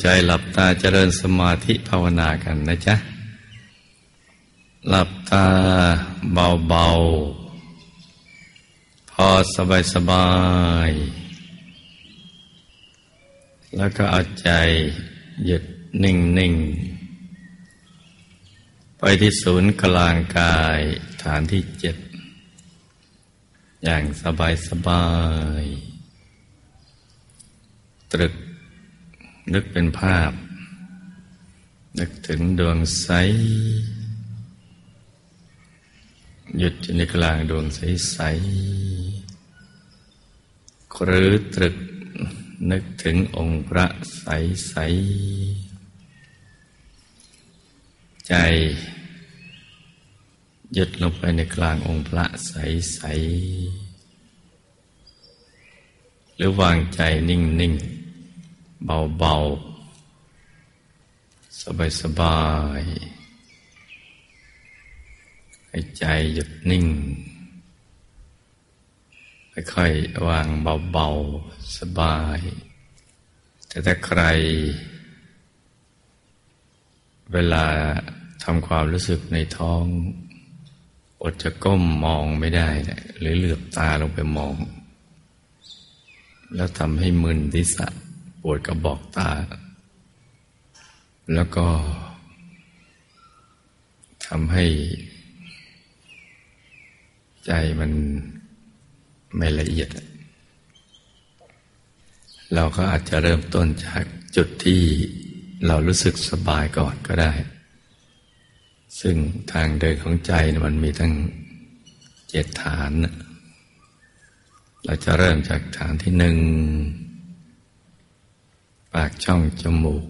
ใจหลับตาเจริญสมาธิภาวนากันนะจ๊ะ หลับตาเบาๆ พอสบายสบาย แล้วก็เอาใจหยุดนิ่งๆไปที่ศูนย์กลางกายฐานที่เจ็ด อย่างสบายสบาย ตรึก นึกเป็นภาพ นึกถึงดวงใส หยุดอยู่ในกลางดวงใสใสหรือตรึกนึกถึงองค์พระใสใส ใจหยุดลงไปในกลางองค์พระใสใส หรือวางใจนิ่งนิ่ง เบาๆ สบายๆ ให้ใจหยุดนิ่ง ค่อยๆ วางเบาๆ สบาย แต่ถ้าใคร เวลาทำความรู้สึกในท้องอดจะก้มมองไม่ได้หรือเหลือบตาลงไปมอง แล้วทำให้มึนทิศะ ปวดกระบอกตา แล้วก็ทำให้ ใจมันไม่ละเอียด เราก็อาจจะเริ่มต้นจากจุดที่เรารู้สึกสบายก่อนก็ได้ ซึ่งทางเดินของใจมันมีทั้งเจ็ดฐาน เราจะเริ่มจากฐานที่หนึ่ง ปากช่องจมูก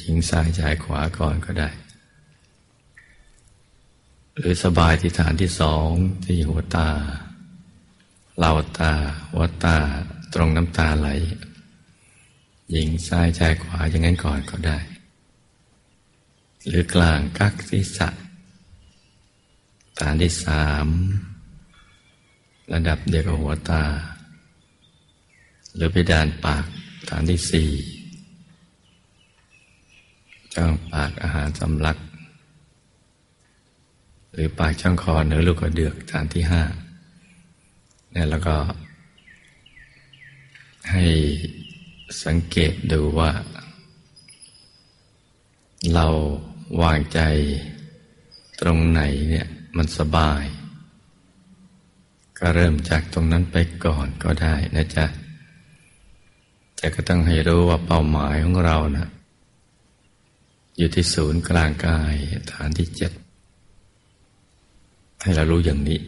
ยิงซ้ายชายขวาก่อนก็ได้ หรือสบายที่ฐานที่สองที่หัวตาเหล่าตา หัวตาตรงน้ำตาไหลยิงซ้ายชายขวาอย่างนั้นก่อนก็ได้ หรือกลางกักศีรษะฐานที่สามระดับเดียวกับหัวตา หรือไปดานปากฐานที่สี่ ช่องปากอาหารสำลัก หรือปากช่องคอเนื้อลูกกระเดือกฐานที่ห้าเนี่ยแล้วก็ ให้สังเกตดูว่า เราวางใจตรงไหนเนี่ยมันสบาย ก็เริ่มจากตรงนั้นไปก่อนก็ได้นะจ๊ะแต่ก็ต้องให้รู้ว่าเป้าหมายของเรานะ อยู่ที่ศูนย์กลางกายฐานที่เจ็ดให้เรารู้อย่างนี้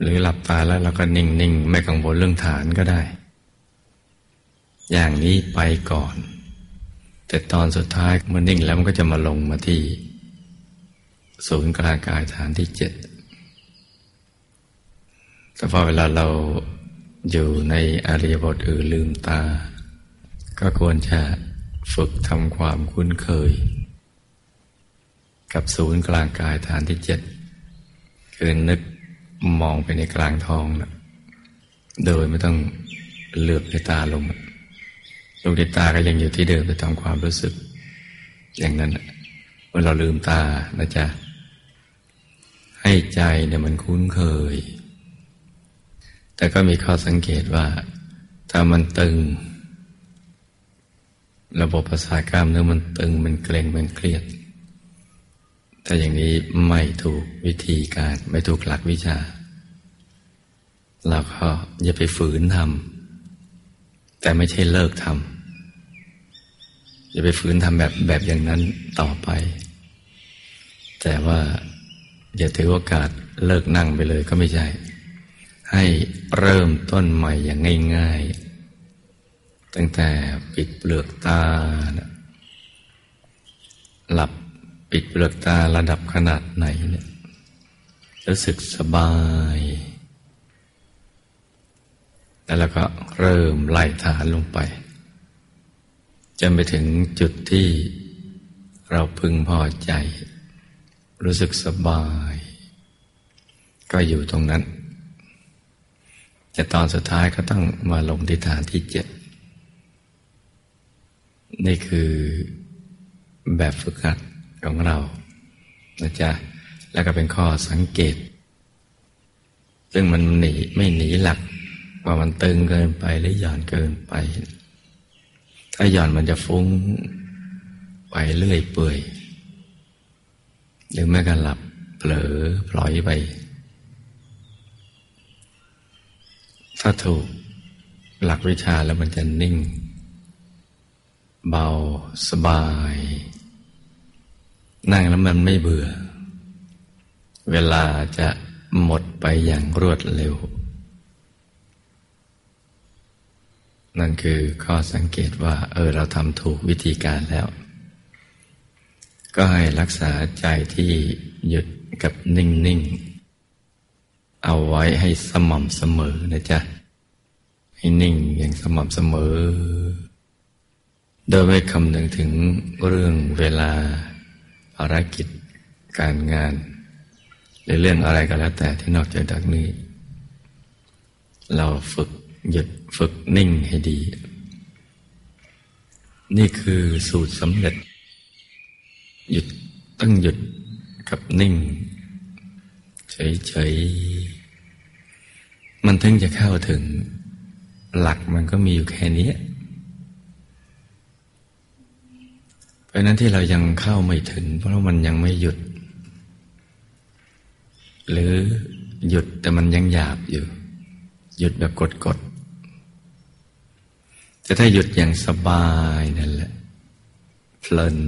หรือหลับตาแล้วเราก็นิ่งๆ ไม่กังวลเรื่องฐานก็ได้ อย่างนี้ไปก่อน แต่ตอนสุดท้ายมันนิ่งแล้วมันก็จะมาลงมาที่ ศูนย์กลางกายฐานที่เจ็ดแต่พอเวลาเราอยู่ในอริยบทอื่นลืมตา ก็ควรจะ ฝึกทำความคุ้นเคย กับศูนย์กลางกายฐานที่เจ็ดคือนึกมองไปในกลางท้องนะโดยไม่ต้องเหลือบในตาลงลูกในตาก็ยังอยู่ที่เดิมไปทำความรู้สึก อย่างนั้นเมื่อเราลืมตานะจ๊ะให้ใจเนี่ยมันคุ้นเคย แต่ก็มีข้อสังเกตว่า ถ้ามันตึง ระบบประสาทกล้ามเนื้อมันตึงมันเกร็งมันเครียดแต่อย่างนี้ไม่ถูกวิธีการ ไม่ถูกหลักวิชาเราก็อย่าไปฝืนทำแต่ไม่ใช่เลิกทำอย่าไปฝืนทำแบบแบบอย่างนั้นต่อไป แต่ว่าอย่าถือโอกาสเลิกนั่งไปเลยก็ไม่ใช่ ให้เริ่มต้นใหม่อย่างง่าย ๆ ตั้งแต่ปิดเปลือกตา หลับปิดเปลือกตาระดับขนาดไหนเนี่ยรู้สึกสบาย แล้วก็เริ่มไล่ฐานลงไป จนไปถึงจุดที่เราพึงพอใจ รู้สึกสบาย ก็อยู่ตรงนั้น แต่ตอนสุดท้ายก็ต้องมาลงที่ฐานที่เจ็ด นี่คือแบบฝึกหัดของเรานะจ๊ะแล้วก็เป็นข้อสังเกต ซึ่งมันหนีไม่หนีหลัก ว่ามันตึงเกินไปหรือหย่อนเกินไป ถ้าหย่อนมันจะฟุ้งไปเรื่อยเปื่อย หรือแม้กระหลับเผลอปล่อยไป ถ้าถูกหลักวิชาแล้วมันจะนิ่ง เบาสบาย นั่งแล้วมันไม่เบื่อ เวลาจะหมดไปอย่างรวดเร็ว นั่นคือข้อสังเกตว่า เออเราทำถูกวิธีการแล้ว ก็ให้รักษาใจที่หยุดกับนิ่ง ๆ เอาไว้ให้สม่ำเสมอนะจ๊ะ ให้นิ่งอย่างสม่ำเสมอ โดยไม่คำนึงถึงเรื่องเวลาภารกิจการงาน หรือเรื่องอะไรก็แล้วแต่ที่นอกจากนี้ เราฝึกหยุดฝึกนิ่งให้ดี นี่คือสูตรสำเร็จ หยุดต้องหยุดกับนิ่ง เฉยๆ มันถึงจะเข้าถึง หลักมันก็มีอยู่แค่นี้ เพราะนั้นที่เรายังเข้าไม่ถึง เพราะมันยังไม่หยุด หรือหยุดแต่มันยังหยาบอยู่ หยุดแบบกดๆจะถ้าหยุดอย่างสบายนั่นแหละ เพลิน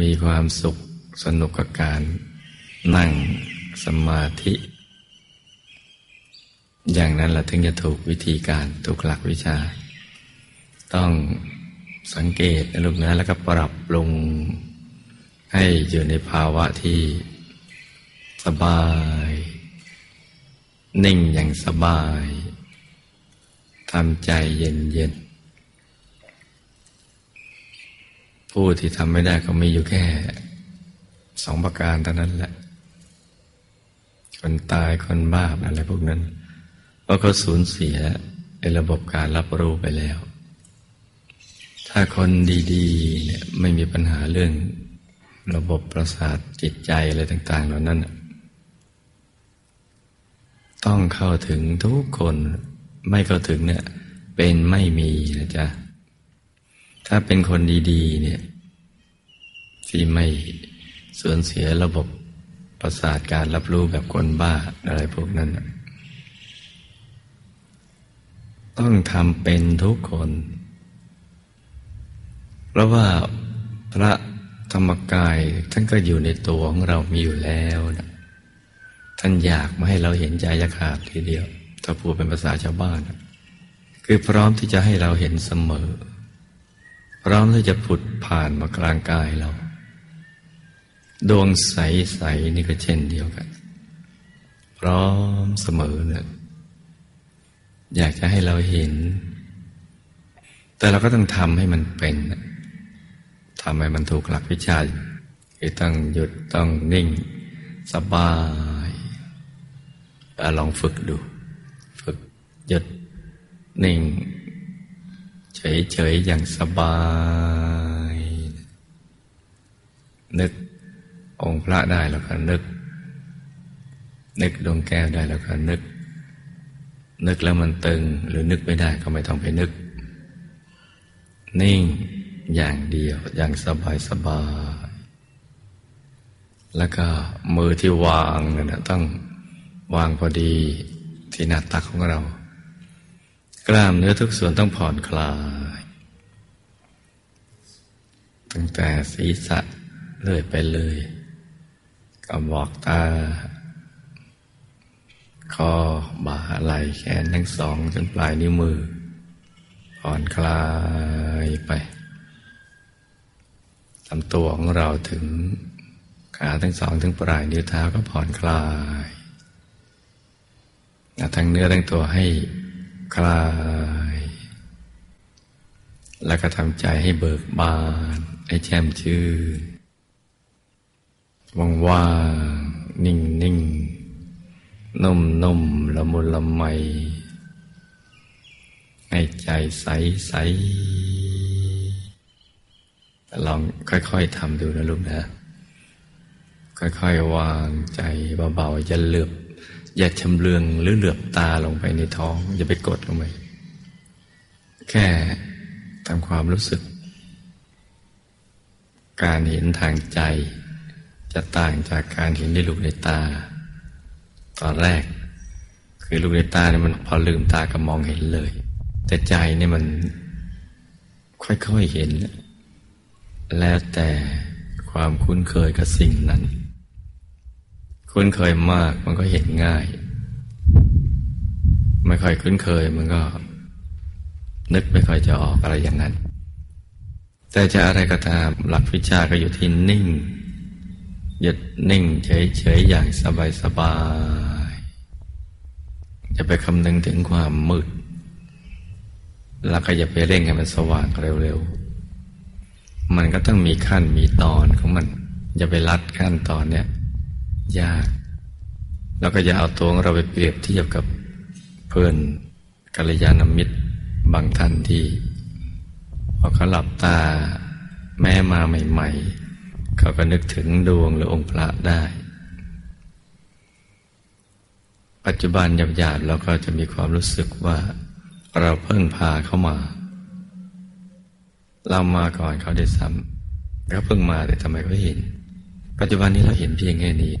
มีความสุขสนุกกับการ นั่งสมาธิ อย่างนั้นเราถึงจะถูกวิธีการถูกหลักวิชา ต้อง สังเกตในลูกนะแล้วก็ปรับปรุงให้อยู่ในภาวะที่สบาย นิ่งอย่างสบายทำใจเย็นเย็นผู้ที่ทำไม่ได้ก็มีอยู่แค่สองประการเท่านั้นแหละ คนตายคนบ้าอะไรพวกนั้นพราะเขาสูญเสียในระบบการรับรู้ไปแล้ว ถ้าคนดีๆเนี่ยไม่มีปัญหาเรื่องระบบประสาทจิตใจอะไรต่าง ๆ เหล่านั้น ต้องเข้าถึงทุกคนไม่เข้าถึงเนี่ย เป็นไม่มีนะจ๊ะ ถ้าเป็นคนดีๆ เนี่ย ที่ไม่สูญเสียระบบประสาทการรับรู้แบบคนบ้าอะไรพวกนั้น ต้องทำเป็นทุกคน เพราะว่าพระธรรมกายท่านก็อยู่ในตัวของเรามีอยู่แล้วนะท่านอยากมาให้เราเห็นใจยาขาดทีเดียว ถ้าพูดเป็นภาษาชาวบ้านคือพร้อมที่จะให้เราเห็นเสมอ พร้อมที่จะผุดผ่านมากลางกายเรา ดวงใส ๆ นี่ก็เช่นเดียวกัน พร้อมเสมอเนี่ยอยากจะให้เราเห็น แต่เราก็ต้องทำให้มันเป็นทำให้มันถูกหลักวิชาคือต้องหยุดต้องนิ่งสบายลองฝึกดู ฝึกหยุดนิ่ง เฉยๆ อย่างสบาย นึกองค์พระได้แล้วก็นึก นึกดวงแก้วได้แล้วก็นึก นึกแล้วมันตึงหรือนึกไม่ได้ก็ไม่ต้องไปนึก นิ่ง อย่างเดียวอย่างสบายสบาย แล้วก็มือที่วางเนี่ยต้องวางพอดีที่หน้าตักของเรา กล้ามเนื้อทุกส่วนต้องผ่อนคลาย ตั้งแต่ศีรษะเลื่อยไปเลยกำบอกตา คอบ่าไหล่แขนทั้งสองจนปลายนิ้วมือผ่อนคลายไป ทำตัวของเราถึงขาทั้งสองถึงปลายนิ้วเท้าก็ผ่อนคลายทั้งเนื้อทั้งตัวให้คลาย แล้วก็ทำใจให้เบิกบาน ให้แช่มชื่นว่างๆนิ่งๆนุ่มนุ่มละมุนละไมให้ใจใสใส ลองค่อย ๆทำดูนะลูกนะ ค่อย ๆ วางใจเบาๆอย่าเหลือบอย่าชำเลืองหรือเหลือบตาลงไปในท้อง อย่าไปกดลงไปแค่ทำความรู้สึก การเห็นทางใจ จะต่างจากการเห็นในลูกในตา ตอนแรก คือลูกในตาเนี่ยมันพอลืมตาก็มองเห็นเลย แต่ใจเนี่ยมันค่อยๆเห็น แล้วแต่ความคุ้นเคยกับสิ่งนั้น คุ้นเคยมากมันก็เห็นง่าย ไม่ค่อยคุ้นเคยมันก็ นึกไม่ค่อยจะออกอะไรอย่างนั้น แต่จะอะไรก็ตามหลักวิชาก็อยู่ที่นิ่ง หยุดนิ่งเฉยๆอย่างสบายๆจะไปคำนึงถึงความมืดแล้วก็อย่าไปเร่งให้มันสว่างเร็วๆ มันก็ต้องมีขั้นมีตอนของมันอย่าไปรัดขั้นตอนเนี้ยยาก แล้วก็อย่าเอาตัวเราไปเปรียบเทียบกับเพื่อนกัลยาณมิตรบางท่านที่พอเขาหลับตาแม่มาใหม่ ๆ เขาก็นึกถึงดวงหรือองค์พระได้ ปัจจุบันหยาบๆเราก็จะมีความรู้สึกว่า เราเพิ่งพาเขามา เรามาก่อนเขาได้ซ้ำเขาเพิ่งมาแต่ทำไมเขาเห็น ปัจจุบันนี้เราเห็นเพียงแค่นี้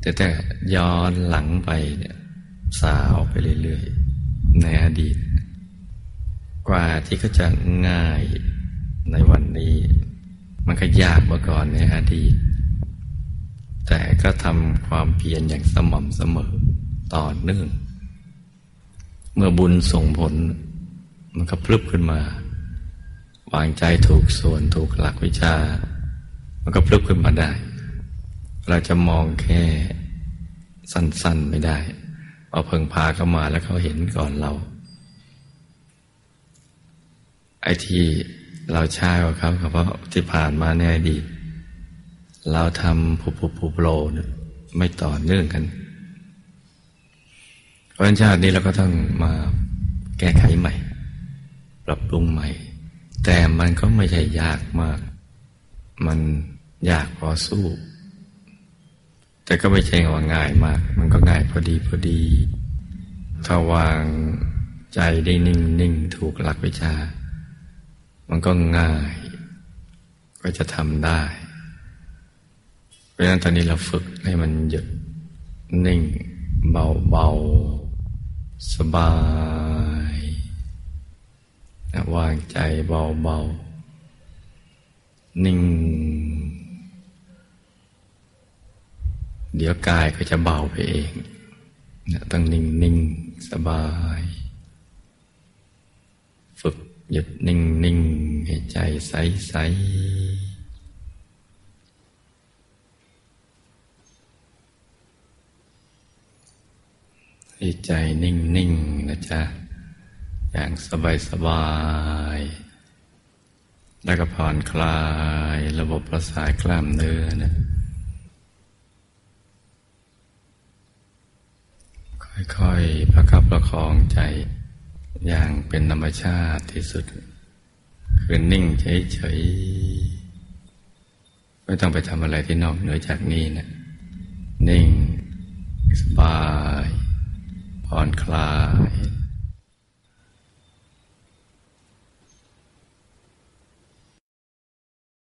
แต่แต่ย้อนหลังไปเนี่ยสาวไปเรื่อยๆ ในอดีต กว่าที่เขาจะง่ายในวันนี้ มันก็ยากเมื่อก่อนในอดีต แต่ก็ทำความเพียรอย่างสม่ำเสมอต่อเนื่อง เมื่อบุญส่งผล มันก็พลึบขึ้นมา วางใจถูกส่วนถูกหลักวิชา มันก็พลึบขึ้นมาได้ เราจะมองแค่สั้นๆไม่ได้เอาเพิ่งพาเข้ามาแล้วเขาเห็นก่อนเรา ไอ้ที่เราใช่ว่าเขาเพราะที่ผ่านมาในอดีตเราทำผูผูผูโปรไม่ต่อเนื่องกันเพราะฉะนั้นชาตินี้เราก็ต้องมาแก้ไขใหม่ ปรับปรุงใหม่ แต่มันก็ไม่ใช่ยากมาก มันยากพอสู้ แต่ก็ไม่ใช่ว่าง่ายมาก มันก็ง่ายพอดีพอดี ถ้าวางใจได้นิ่งนิ่งถูกหลักวิชา มันก็ง่าย ก็จะทำได้ เพราะฉะนั้นตอนนี้เราฝึกให้มันหยุดนิ่งเบาเบาสบาย วางใจเบาๆ นิ่ง เดี๋ยวกายก็จะเบาไปเองต้องนิ่งนิ่งสบาย ฝึกหยุดนิ่งนิ่งให้ใจใสใสให้ใจนิ่งนิ่งนะจ๊ะ อย่างสบายสบาย แล้วก็ผ่อนคลายระบบประสาทกล้ามเนื้อนะค่อยๆประคับประคองใจ อย่างเป็นธรรมชาติที่สุด คือนิ่งเฉยๆ ไม่ต้องไปทำอะไรที่นอกเหนือจากนี้นะ นิ่ง สบาย ผ่อนคลาย